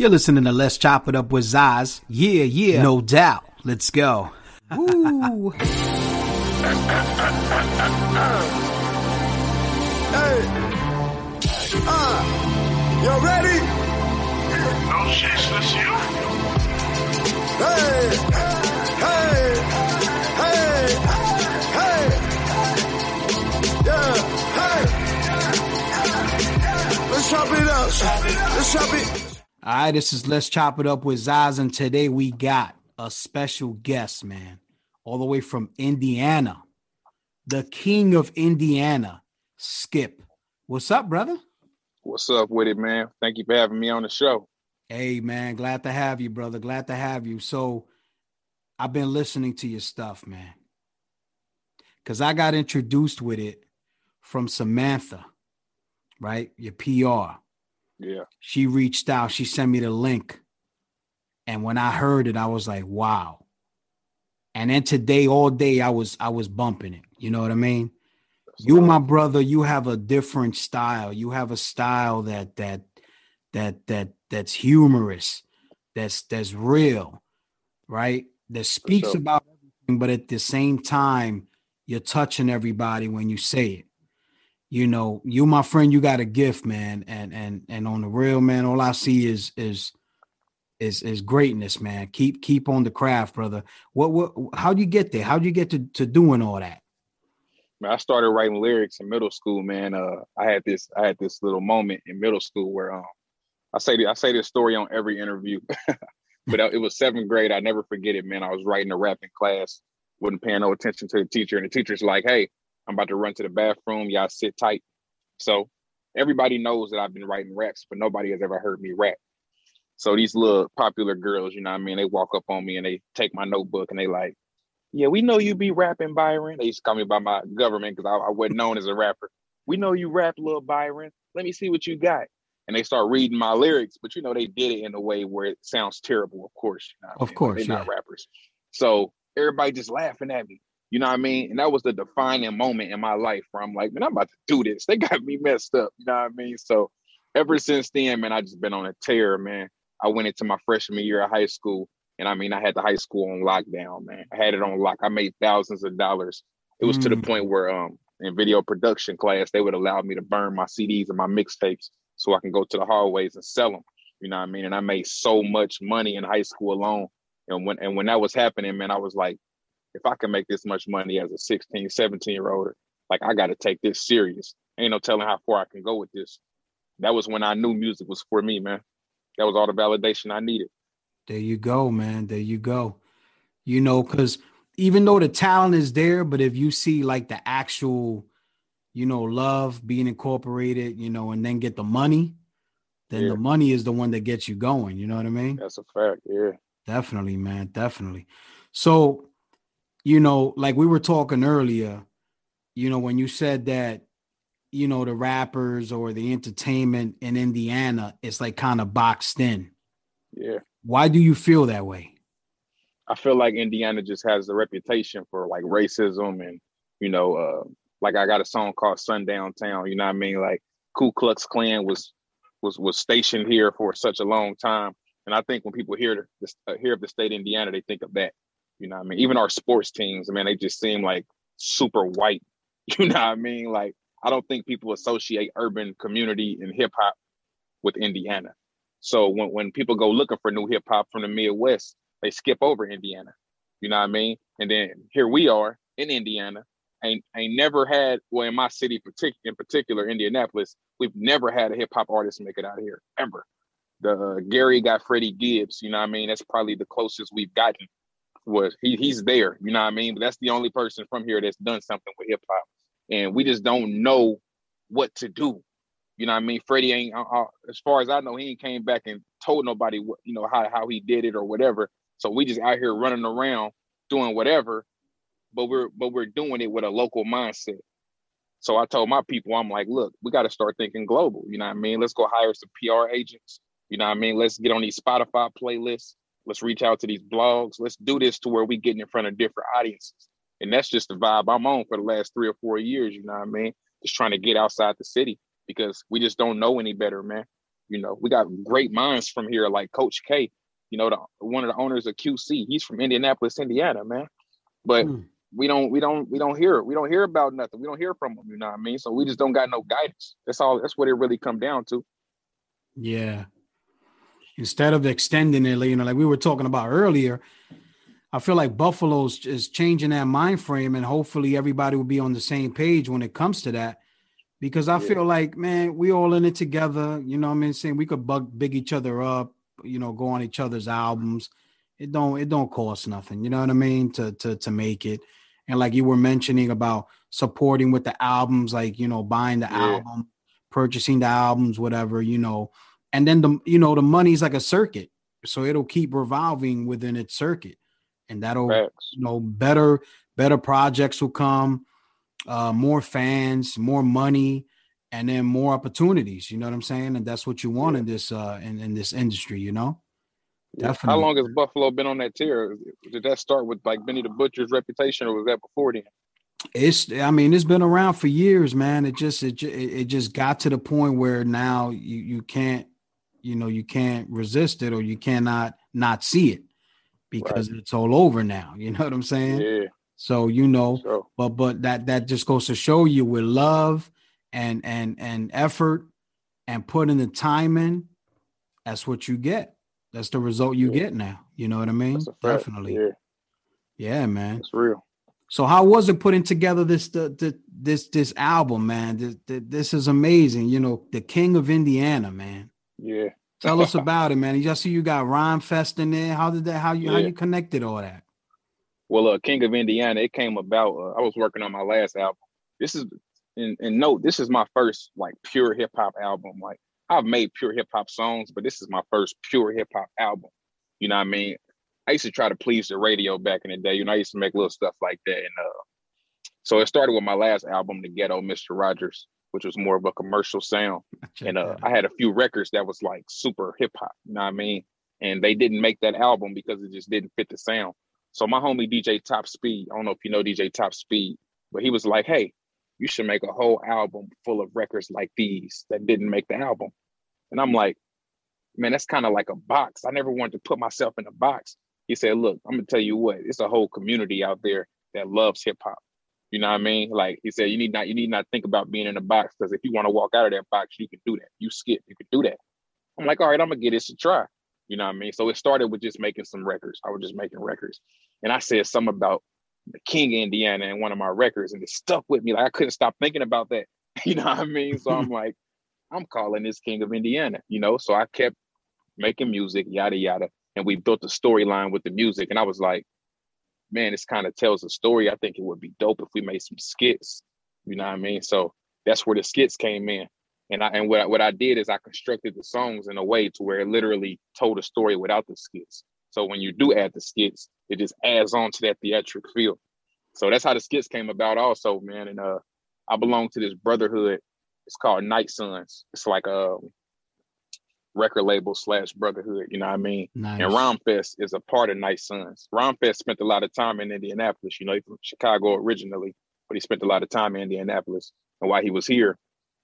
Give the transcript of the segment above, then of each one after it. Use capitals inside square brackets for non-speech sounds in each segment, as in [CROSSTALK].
You're listening to Let's Chop It Up with Zaz. Yeah, yeah. No doubt. Let's go. Woo. [LAUGHS] Hey. Uh, you ready? No shit, it's you. Hey. Hey. Hey. Hey. Yeah. Hey. Let's chop it up. Let's chop it. All right, this is Let's Chop It Up with Zaz, and today we got a special guest, man, all the way from Indiana, the king of Indiana, Skip. What's up, brother? What's up with it, man? Thank you for having me on the show. Hey, man, glad to have you, brother. Glad to have you. So, I've been listening to your stuff, man, because I got introduced with it from Samantha, right? Your PR. Yeah. She reached out, she sent me the link. And when I heard it, I was like, wow. And then today, all day, I was I was bumping it. You know what I mean? That's you, my brother, you have a different style. You have a style that that that that that's humorous, that's that's real, right? That speaks sure. about everything, but at the same time, you're touching everybody when you say it you know, you my friend, you got a gift, man, and and and on the real, man, all I see is is is is greatness, man. Keep keep on the craft, brother. What what? How'd you get there? How'd you get to to doing all that? Man, I started writing lyrics in middle school, man. Uh, I had this I had this little moment in middle school where um, I say I say this story on every interview, [LAUGHS] but it was seventh grade. I never forget it, man. I was writing a rap in class, wasn't paying no attention to the teacher, and the teacher's like, "Hey, I'm about to run to the bathroom. Y'all sit tight. So everybody knows that I've been writing raps, but nobody has ever heard me rap. So these little popular girls, you know what I mean? They walk up on me and they take my notebook and they like, yeah, we know you be rapping Byron. They used to call me by my government because I, I wasn't known as a rapper. We know you rap, little Byron. Let me see what you got. And they start reading my lyrics, but you know they did it in a way where it sounds terrible. Of course, you know of mean? course, they're yeah. not rappers. So everybody just laughing at me. You know what I mean? And that was the defining moment in my life where I'm like, man, I'm about to do this. [LAUGHS] They got me messed up. You know what I mean? So ever since then, man, I just been on a tear, man. I went into my freshman year of high school. And I mean, I had the high school on lockdown, man. I had it on lock. I made thousands of dollars. It was mm. to the mm. point where um in video production class, they would allow me to burn my CDs and my mixtapes so I can go to the hallways and sell them. You know what I mean? And I made so much money in high school alone. And when and when that was happening, man, I was like, if I can make this much money as a 16, 17 year old, like I got to take this serious. Ain't no telling how far I can go with this. That was when I knew music was for me, man. That was all the validation I needed. There you go, man. There you go. You know, because even though the talent is there, but if you see like the actual, you know, love being incorporated, you know, and then get the money, then yeah. the money is the one that gets you going. You know what I mean? That's a fact. Yeah. Definitely, man. Definitely. So you know, like we were talking earlier, you know, when you said that, you know, the rappers or the entertainment in Indiana is like kind of boxed in. Yeah. Why do you feel that way? I feel like Indiana just has a reputation for like racism and, you know, uh, like I got a song called Sundown Town, you know what I mean? Like Ku Klux Klan was was was stationed here for such a long time. And I think when people hear the, uh, hear of the state of Indiana, they think of that. You know what I mean? Even our sports teams, I mean, they just seem like super white. [LAUGHS] You know what I mean? Like, I don't think people associate urban community and hip hop with Indiana. So when, when people go looking for new hip hop from the Midwest, they skip over Indiana. You know what I mean? And then here we are in Indiana. Ain't ain't never had well in my city partic- in particular, Indianapolis, we've never had a hip hop artist make it out here ever. The uh, Gary got Freddie Gibbs, you know what I mean? That's probably the closest we've gotten was he he's there, you know what I mean? But that's the only person from here that's done something with hip hop. And we just don't know what to do. You know what I mean? Freddie ain't uh, uh, as far as I know, he ain't came back and told nobody what you know how how he did it or whatever. So we just out here running around doing whatever, but we're but we're doing it with a local mindset. So I told my people, I'm like, look, we got to start thinking global. You know what I mean? Let's go hire some PR agents. You know what I mean? Let's get on these Spotify playlists. Let's reach out to these blogs. Let's do this to where we getting in front of different audiences. And that's just the vibe I'm on for the last three or four years. You know what I mean? Just trying to get outside the city because we just don't know any better, man. You know, we got great minds from here, like Coach K. You know, the one of the owners of QC. He's from Indianapolis, Indiana, man. But Hmm. we don't, we don't, we don't hear, it. we don't hear about nothing. We don't hear from them. You know what I mean? So we just don't got no guidance. That's all. That's what it really come down to. Yeah. Instead of extending it, you know, like we were talking about earlier, I feel like Buffalo's is changing that mind frame, and hopefully everybody will be on the same page when it comes to that. Because I Yeah. feel like, man, we all in it together. You know what I mean? Saying we could bug big each other up, you know, go on each other's albums. It don't it don't cost nothing. You know what I mean? To to to make it. And like you were mentioning about supporting with the albums, like you know, buying the Yeah. album, purchasing the albums, whatever, you know. And then the you know, the money's like a circuit. So it'll keep revolving within its circuit. And that'll you know better better projects will come uh more fans more money and then more opportunities you know what i'm saying and that's what you want in this uh in, in this industry you know Yeah. How long has Buffalo been on that tier? Did that start with like Benny the Butcher's reputation, or was that before then? it's i mean it's been around for years man it just it, it it just got to the point where now you you can't you know you can't resist it or you cannot not see it because it's all over now you [LAUGHS] know what i'm saying? Yeah. so you know So but but that that just goes to show you with love and and and effort and putting the time in that's what you get. That's the result you Yeah. get now you know what i mean? That's a fact. definitely. Yeah, yeah man. It's real. so how was it putting together this the, the this this album man? This, this is amazing you know the king of indiana man Yeah. tell us about it man just see you got rhyme fest in there how did that how you how you connected all that Well, uh, King of Indiana, it came about. Uh, I was working on my last album. This is, and, and note, this is my first like pure hip hop album. Like I've made pure hip hop songs, but this is my first pure hip hop album. You know what I mean? I used to try to please the radio back in the day. You know, I used to make little stuff like that. And uh, so it started with my last album, The Ghetto Mr. Rogers, which was more of a commercial sound. And uh. I had a few records that was like super hip hop. You know what I mean? And they didn't make that album because it just didn't fit the sound. So my homie DJ Top Speed, I don't know if you know DJ Top Speed, but he was like, "Hey, you should make a whole album full of records like these that didn't make the album." And I'm like, "Man, that's kind of like a box. I never wanted to put myself in a box." He said, "Look, I'm gonna tell you what. It's a whole community out there that loves hip hop. You know what I mm-hmm. mean? Like he said, you need not you need not think about being in a box because if you want to walk out of that box, you can do that. You skip, you can do that." I'm like, "All right, I'm gonna get this a try." You know what I mean? So it started with just making some records. I was just making records. And I said something about the King of Indiana in one of my records, and it stuck with me. Like I couldn't stop thinking about that. [LAUGHS] You know what I mean? So I'm [LAUGHS] like, I'm calling this King of Indiana, you know. So I kept making music, yada yada. And we built a storyline with the music. And I was like, man, this kind of tells a story. I think it would be dope if we made some skits. You know what I mean? So that's where the skits came in. And I and what I, what I did is I constructed the songs in a way to where it literally told a story without the skits. So when you do add the skits, it just adds on to that theatric feel. So that's how the skits came about, also, man. And uh, I belong to this brotherhood. It's called Night Sons. It's like a record label slash brotherhood. You know what I mean? nice And Rhymefest is a part of Night Sons. Rhymefest spent a lot of time in Indianapolis. You know, he's from Chicago originally, but he spent a lot of time in Indianapolis. And while he was here,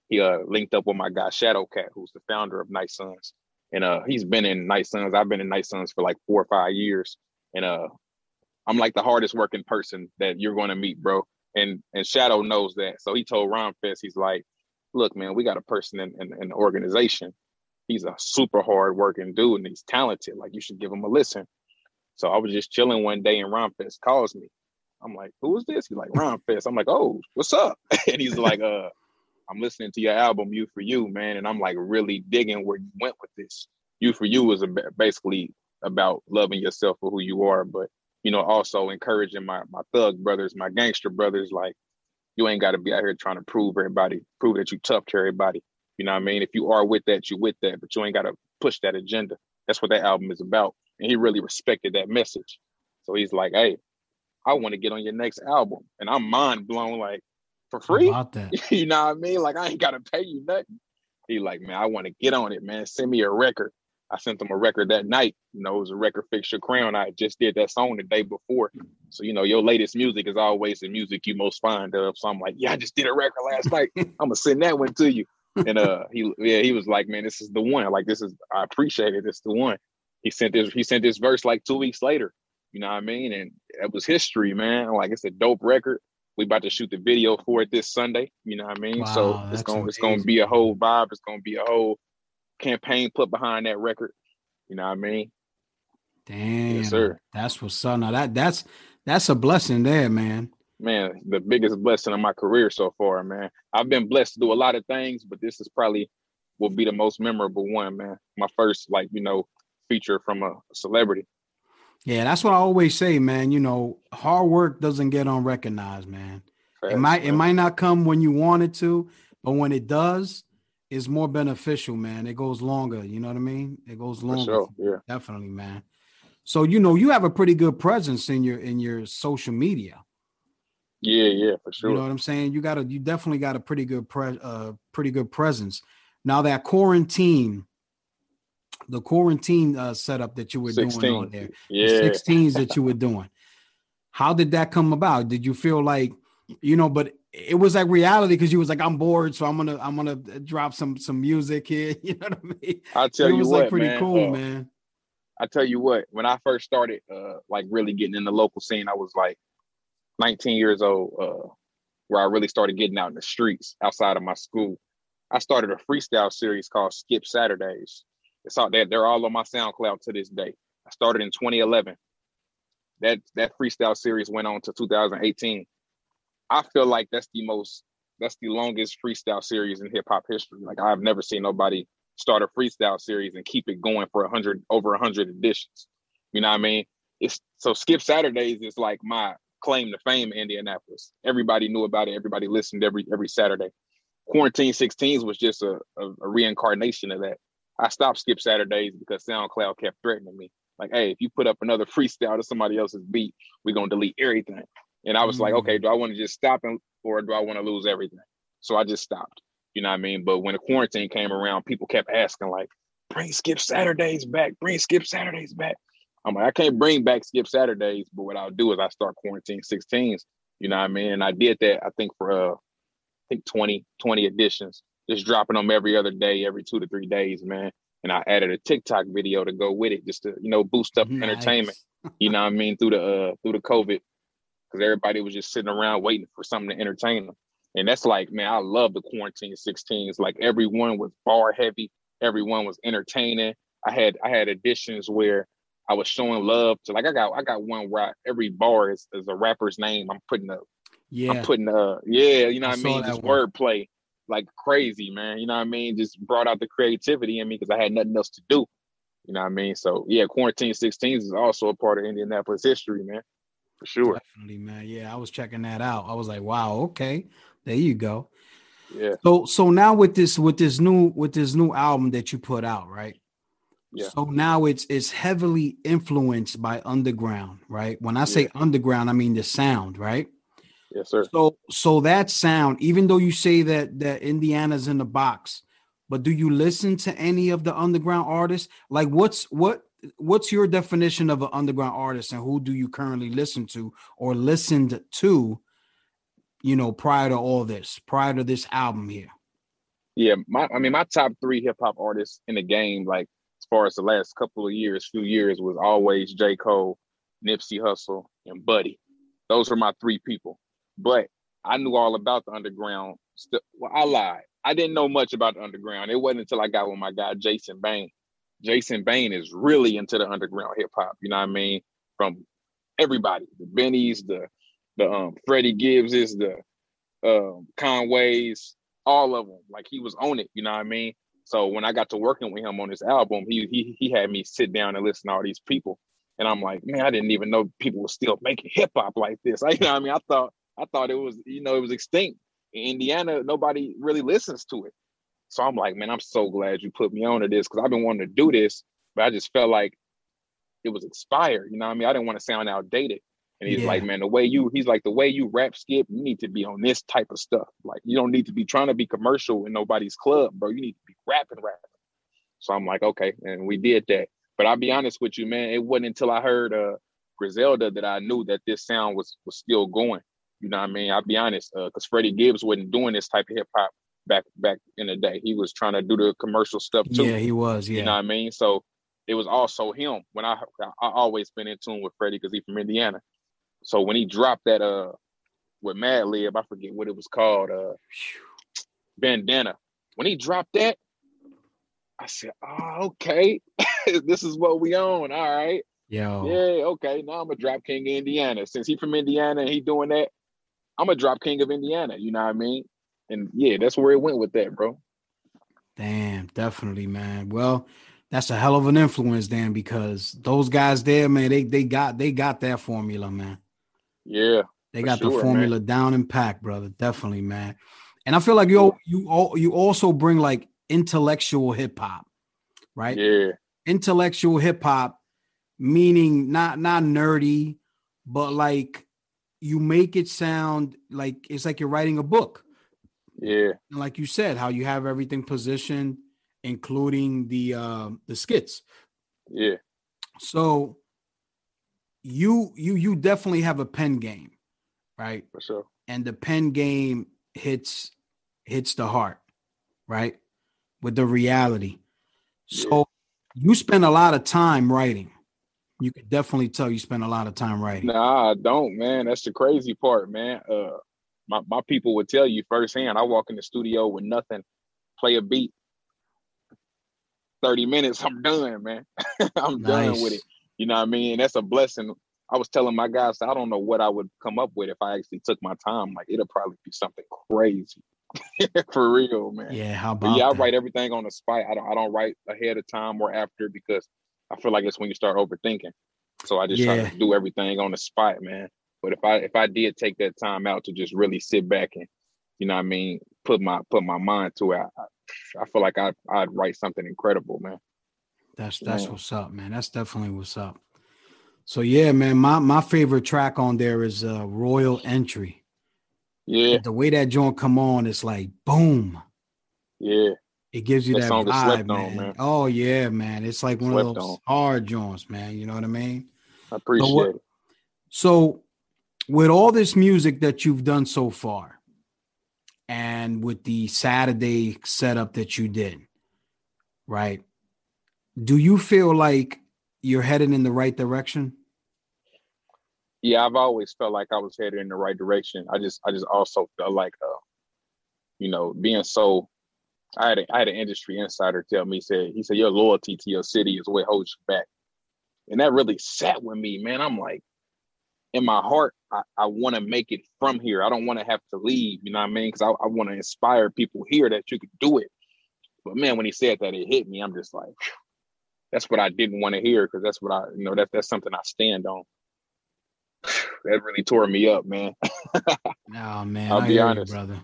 he uh, linked up with my guy Shadow Cat, who's the founder of Night Sons. And uh, he's been in Night Sons. I've been in Night Sons for like four or five years. And uh, I'm like the hardest working person that you're going to meet, bro. And and Shadow knows that. So he told Rhymefest, he's like, look, man, we got a person in, in, in the organization. He's a super hard working dude and he's talented. Like you should give him a listen. So I was just chilling one day and Rhymefest calls me. I'm like, who is this? He's like, Rhymefest. I'm like, oh, what's up? [LAUGHS] and he's like, uh, I'm listening to your album, You for You, man. And I'm like really digging where you went with this. You for You is basically about loving yourself for who you are, but you know, also encouraging my my thug brothers, my gangster brothers, like you ain't gotta be out here trying to prove everybody, prove that you tough to everybody. You know what I mean? If you are with that, you're with that, but you ain't gotta push that agenda. That's what that album is about. And he really respected that message. So he's like, hey, I want to get on your next album. And I'm mind blown, like, for free? about that [LAUGHS] you know what I mean? Like, I ain't got to pay you nothing. He like, man, I want to get on it, man. Send me a record. I sent him a record that night. You know, it was a record Fix Your Crown. I just did that song the day before. So, you know, your latest music is always the music you most fond of. So I'm like, yeah, I just did a record last night. [LAUGHS] I'm gonna send that one to you. And uh, he yeah, he was like, man, this is the one. Like this is, I appreciate it. It's the one. He sent this. He sent this verse like two weeks later. You know what I mean? And it was history, man. Like it's a dope record. We about to shoot the video for it this Sunday. You know what I mean? Wow, so it's gonna it's gonna be a whole vibe. It's gonna be a whole campaign put behind that record. You know what I mean? Damn, sir. That's what's up. Now that that's that's a blessing there, man. Man, the biggest blessing of my career so far, man. I've been blessed to do a lot of things, but this is probably will be the most memorable one, man. My first, like, you know, feature from a celebrity. Yeah, that's what I always say, man. You know, hard work doesn't get unrecognized, man. It Facts, might it might not come when you want it to, but when it does, it's more beneficial, man. It goes longer. You know what I mean? It goes longer. sure. Yeah. Definitely, man. So you know, you have a pretty good presence in your in your social media. Yeah, yeah, for sure. You know what I'm saying? You got a you definitely got a pretty good pre uh pretty good presence. Now that quarantine, the quarantine uh setup that you were doing on there, the yeah. 16s that you were doing. How did that come about? Did you feel like, you know, but it was like reality because you was like, I'm bored, so I'm gonna I'm gonna drop some some music here. [LAUGHS] You know what I mean? I'll tell it you was what, like pretty man. cool, uh, man. I tell you what, when I first started, uh, like really getting in the local scene, I was like 19 years old, uh, where I really started getting out in the streets outside of my school. I started a freestyle series called Skip Saturdays. It's all that they're all on my SoundCloud to this day. I started in 2011. That that freestyle series went on to 2018. I feel like that's the most that's the longest freestyle series in hip hop history. Like I've never seen nobody start a freestyle series and keep it going for a hundred over a hundred editions. You know what I mean? It's so Skip Saturdays is like my claim to fame in Indianapolis. Everybody knew about it. Everybody listened every every Saturday. Quarantine 16s was just a, a, a reincarnation of that. I stopped Skip Saturdays because SoundCloud kept threatening me. Like, hey, if you put up another freestyle to somebody else's beat, we're gonna delete everything. And I was like, Mm. okay, do I want to just stop and or do I want to lose everything? So I just stopped. You know what I mean? But when the quarantine came around, people kept asking, like, bring Skip Saturdays back, bring Skip Saturdays back. I'm like, I can't bring back Skip Saturdays, but what I'll do is I start quarantine 16s. You know what I mean? And I did that, I think, for uh I think 20, 20 editions, just dropping them every other day, every two to three days, man. And I added a TikTok video to go with it, just to, you know, boost up entertainment. [LAUGHS] You know what I mean? Through the uh through the COVID. Because everybody was just sitting around waiting for something to entertain them. And that's like, man, I love the quarantine 16s. Like everyone was bar heavy, everyone was entertaining. I had I had editions where I was showing love to like I got I got one where I, every bar is, is a rapper's name. I'm putting a Yeah. I'm putting uh yeah, you know I what I mean? Just one. wordplay like crazy, man. You know what I mean? Just brought out the creativity in me because I had nothing else to do. You know what I mean? So yeah, quarantine 16s is also a part of Indianapolis history, man. For sure. Definitely, man. Yeah, I was checking that out. I was like, wow, okay. There you go. Yeah. So so now with this with this new with this new album that you put out, right? Yeah. So now it's it's heavily influenced by underground, right? When I say underground, I mean the sound, right? Yes, sir. So so that sound, even though you say that that Indiana's in the box, but do you listen to any of the underground artists? Like what's what what's your definition of an underground artist and who do you currently listen to or listened to, you know, prior to all this, prior to this album here? Yeah, my I mean my top three hip hop artists in the game, like as far as the last couple of years, few years, was always J. Cole, Nipsey Hussle, and Buddy. Those were my three people. But I knew all about the underground. St- well, I lied. I didn't know much about the underground. It wasn't until I got with my guy Jason Bain. Jason Bain is really into the underground hip hop. You know what I mean? From everybody, the Bennies, the the um Freddie Gibbses, the um Conways, all of them. Like he was on it. You know what I mean? So when I got to working with him on this album, he he he had me sit down and listen to all these people. And I'm like, man, I didn't even know people were still making hip hop like this. [LAUGHS] I, you know I mean? I thought I thought it was, you know, it was extinct. In Indiana, nobody really listens to it. So I'm like, man, I'm so glad you put me on to this because I've been wanting to do this, but I just felt like it was expired. You know what I mean? I didn't want to sound outdated. And he's Yeah. like, man, the way you, he's like, the way you rap skip, you need to be on this type of stuff. Like, you don't need to be trying to be commercial in nobody's club, bro. You need to be rapping, rapping. So I'm like, okay, and we did that. But I'll be honest with you, man, it wasn't until I heard uh Griselda that I knew that this sound was was still going. You know what I mean? I'll be honest, because Freddie Gibbs wasn't doing this type of hip hop back back in the day. He was trying to do the commercial stuff too. Yeah, he was. Yeah. You know what I mean? So it was also him. When I I always been in tune with Freddie because he's from Indiana. So when he dropped that uh with Madlib, I forget what it was called, uh Bandana. When he dropped that, I said, Oh, okay. [LAUGHS] this is what we own. All right. Yo. Yeah, okay. Now I'm a drop king of Indiana. Since he from Indiana and he doing that, I'm a drop king of Indiana. You know what I mean? And yeah, that's where it went with that, bro. Damn, definitely, man. Well, that's a hell of an influence, Dan, because those guys there, man, they they got they got that formula, man. Yeah. They got the sure, formula down and packed, brother. Definitely, man. And I feel like you you you also bring like intellectual hip hop, right? Yeah. Intellectual hip hop, meaning not not nerdy, but like you make it sound like it's like you're writing a book. Yeah. And like you said, how you have everything positioned, including the uh, the skits. Yeah. So you you you definitely have a pen game, right? For sure. And the pen game hits hits the heart, right? With the reality. So you spend a lot of time writing. You could definitely tell you spend a lot of time writing. Nah, I don't, man. That's the crazy part, man. Uh my, my people would tell you firsthand. I walk in the studio with nothing, play a beat. 30 minutes, I'm done, man. [LAUGHS] I'm done with it. You know what I mean? And that's a blessing. I was telling my guys, I don't know what I would come up with if I actually took my time. Like it'll probably be something crazy. [LAUGHS] For real, man. Yeah, how But about yeah, I that? write everything on the spot. I don't I don't write ahead of time or after because I feel like it's when you start overthinking. So I just try to do everything on the spot, man. But if I if I did take that time out to just really sit back and you know what I mean, put my put my mind to it, I, I feel like I I'd write something incredible, man. That's that's Yeah. what's up, man. That's definitely what's up. So yeah, man, my my favorite track on there is uh Royal Entry. Yeah, The way that joint come on, it's like boom. yeah, It gives you That that, vibe, slept on, man. man. Oh yeah, man. It's like one Slept of those on. hard joints, man. You know what I mean? I appreciate what- it. So, with all this music that you've done so far, and with the Saturday setup that you did, right? Do you feel like you're headed in the right direction? yeah, I've always felt like I was headed in the right direction. I just I just also felt like uh, you know, being so I had a, I had an industry insider tell me, he said, he said, your loyalty to your city is what holds you back. And that really sat with me, man. I'm like, in my heart, I, I want to make it from here. I don't want to have to leave, you know what I mean? Because I, I want to inspire people here that you could do it. But man, when he said that, it hit me. I'm just like. That's what I didn't want to hear because that's what I, you know, that, that's something I stand on. [SIGHS] that really tore me up, man. [LAUGHS] Oh man, I'll I be hear you, honest. brother.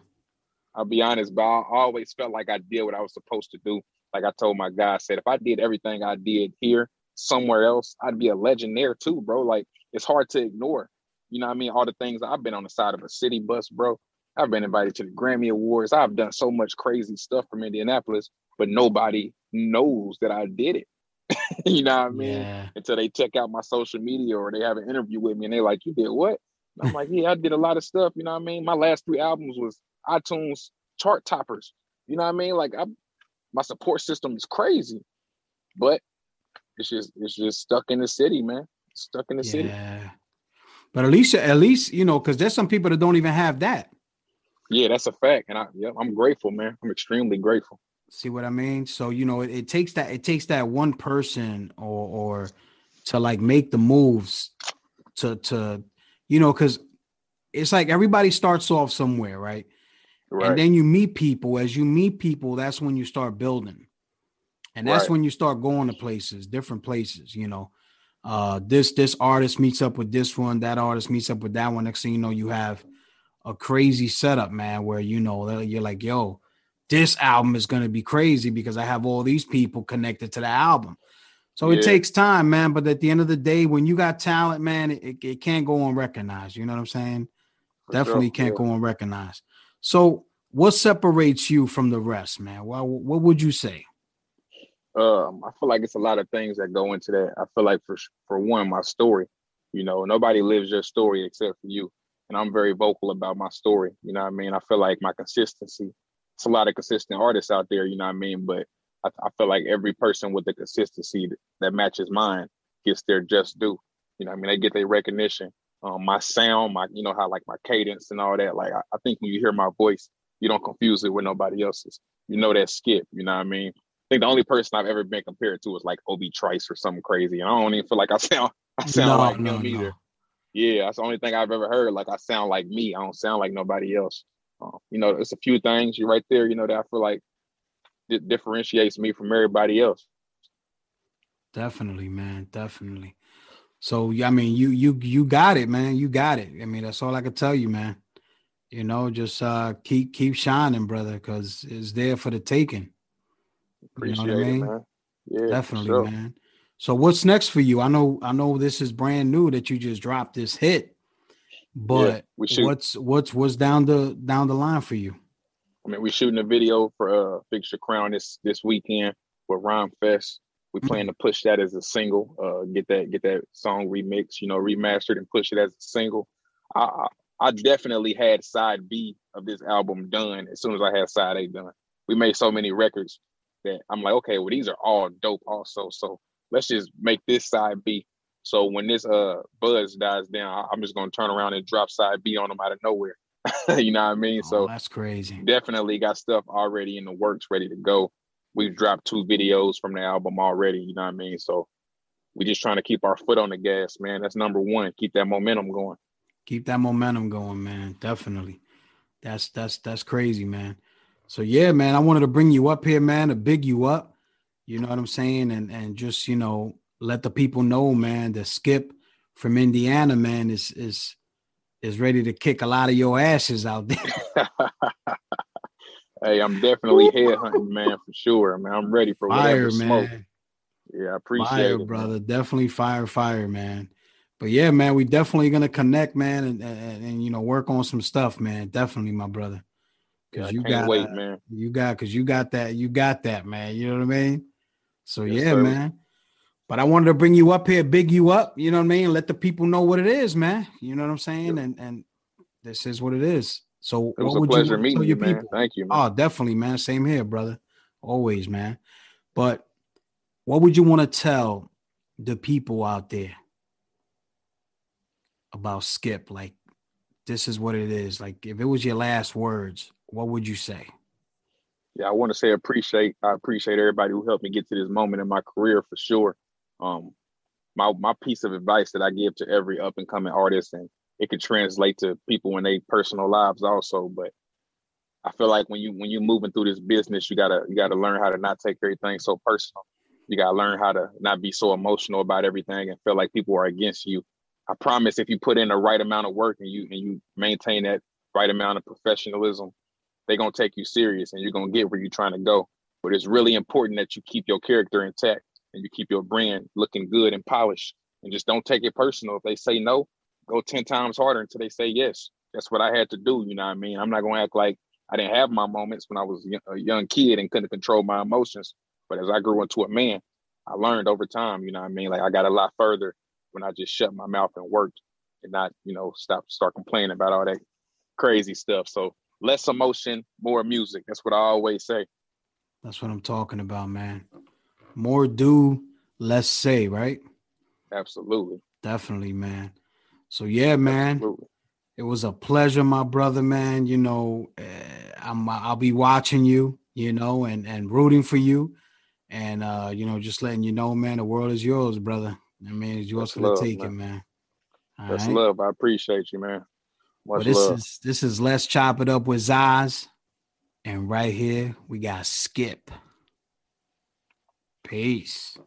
I'll be honest, but I always felt like I did what I was supposed to do. Like I told my guy, I said, if I did everything I did here, somewhere else, I'd be a legend there too, bro. Like it's hard to ignore. You know what I mean? All the things I've been on the side of a city bus, bro. I've been invited to the Grammy Awards. I've done so much crazy stuff from Indianapolis, but nobody knows that I did it. [LAUGHS] you know what I mean? Yeah, until they check out my social media or they have an interview with me and they're like, You did what? And I'm like, Yeah, I did a lot of stuff. You know what I mean? My last three albums was iTunes chart toppers. You know what I mean? Like I'm my support system is crazy. But it's just it's just stuck in the city, man. Stuck in the city. yeah. But at least, at least you know, because there's some people that don't even have that. Yeah, that's a fact. And I yeah, I'm grateful, man. I'm extremely grateful. See what I mean? So you know, it, it takes that it takes that one person or or to like make the moves to to you know, because it's like everybody starts off somewhere, right? Right. And then you meet people. As you meet people, that's when you start building. And that's Right. when you start going to places, different places, you know. Uh this this artist meets up with this one, that artist meets up with that one. Next thing you know, you have a crazy setup, man, where you know you're like, yo, this album is gonna be crazy because I have all these people connected to the album. So it takes time, man. But at the end of the day, when you got talent, man, it, it, can't go unrecognized. You know what I'm saying? For Definitely sure, can't yeah. go unrecognized. So what separates you from the rest, man? Well, what would you say? um, I feel like it's a lot of things that go into that. I feel like for for one, my story. You know, nobody lives your story except for you, and I'm very vocal about my story. You know what I mean? I feel like my consistency it's a lot of consistent artists out there, you know what I mean? But I, I feel like every person with the consistency that, matches mine gets their just due. You know, I mean, they get their recognition. Um, my sound, my you know how like my cadence and all that. Like I, I think when you hear my voice, you don't confuse it with nobody else's. You know that skip. You know what I mean? I think the only person I've ever been compared to is like Obi Trice or something crazy. And I don't even feel like I sound [LAUGHS] I sound No, like no, him either. Yeah, that's the only thing I've ever heard. Like I sound like me. I don't sound like nobody else. Uh, you know, it's a few things you right there. You know that I feel like di- differentiates me from everybody else. Definitely, man. Definitely. So yeah, I mean, you you you got it, man. You got it. I mean, that's all I can tell you, man. You know, just uh keep keep shining, brother, because it's there for the taking. You know Appreciate what I mean? man. Yeah, Definitely, sure. man. So what's next for you? I know I know this is brand new that you just dropped this hit, but we what's what's what's down the down the line for you? I mean, we're shooting a video for uh Fix Your Crown this this weekend with Rhyme Fest. We Mm. plan to push that as a single, uh, get that get that song remixed, you know, remastered and push it as a single. I I I definitely had side B of this album done as soon as I had side A done. We made so many records that I'm like, okay, well these are all dope also. So let's just make this side B. So when this uh buzz dies down, I'm just gonna turn around and drop side B on them out of nowhere. [LAUGHS] you know what I mean? So oh, that's crazy. definitely got stuff already in the works ready to go we've dropped two videos from the album already you know what i mean so we're just trying to keep our foot on the gas man that's number one keep that momentum going Keep that momentum going, man. Definitely. That's that's that's crazy, man. So yeah, man, I wanted to bring you up here, man, to big you up. You know what I'm saying? And and just, you know, let the people know, man, that Skip from Indiana, man, is is is ready to kick a lot of your asses out there. [LAUGHS] hey i'm definitely head hunting man for sure man i'm ready for Fire, smoke man. yeah i appreciate Fire, it man. brother. Definitely fire, fire, man. But yeah, man, we definitely gonna connect, man, and, and, and you know, work on some stuff, man. Definitely, my brother. Cause I you got wait man you got because you got that, you got that, man. You know what I mean? So Yes, yeah, sir. man. But I wanted to bring you up here, big you up, you know what I mean? Let the people know what it is, man. You know what I'm saying? And and this is what it is. So it was what a would pleasure you meeting you man people? thank you man. Oh, definitely, man. Same here, brother. Always, man. But what would you want to tell the people out there about Skip? Like, this is what it is. Like, if it was your last words, what would you say? yeah, I want to say appreciate I appreciate everybody who helped me get to this moment in my career for sure. Um, my my piece of advice that I give to every up and coming artist, and it could translate to people in their personal lives also. But I feel like when you when you're moving through this business, you gotta you gotta learn how to not take everything so personal. You gotta learn how to not be so emotional about everything and feel like people are against you. I promise if you put in the right amount of work and you and you maintain that right amount of professionalism, they're gonna take you serious and you're gonna get where you're trying to go. But it's really important that you keep your character intact and you keep your brand looking good and polished. And just don't take it personal. If they say no, go 10 times harder until they say yes. That's what I had to do. You know what I mean? I'm not gonna act like I didn't have my moments when I was a young kid and couldn't control my emotions. But as I grew into a man, I learned over time, you know what I mean? Like I got a lot further when I just shut my mouth and worked and not, you know, stop start complaining about all that crazy stuff. So less emotion, more music. That's what I always say. That's what I'm talking about, man. More do, less say, right? Absolutely. Definitely, man. So yeah, man. Absolutely. It was a pleasure, my brother, man. You know, uh, I'm I'll be watching you, you know, and and rooting for you, and uh, you know, just letting you know, man, the world is yours, brother. I mean, it's yours That's for the taking, man. All That's right? love. I appreciate you, man. Well, Much this love. is this is let's chop it up with Zaz, and right here we got Skip. Peace.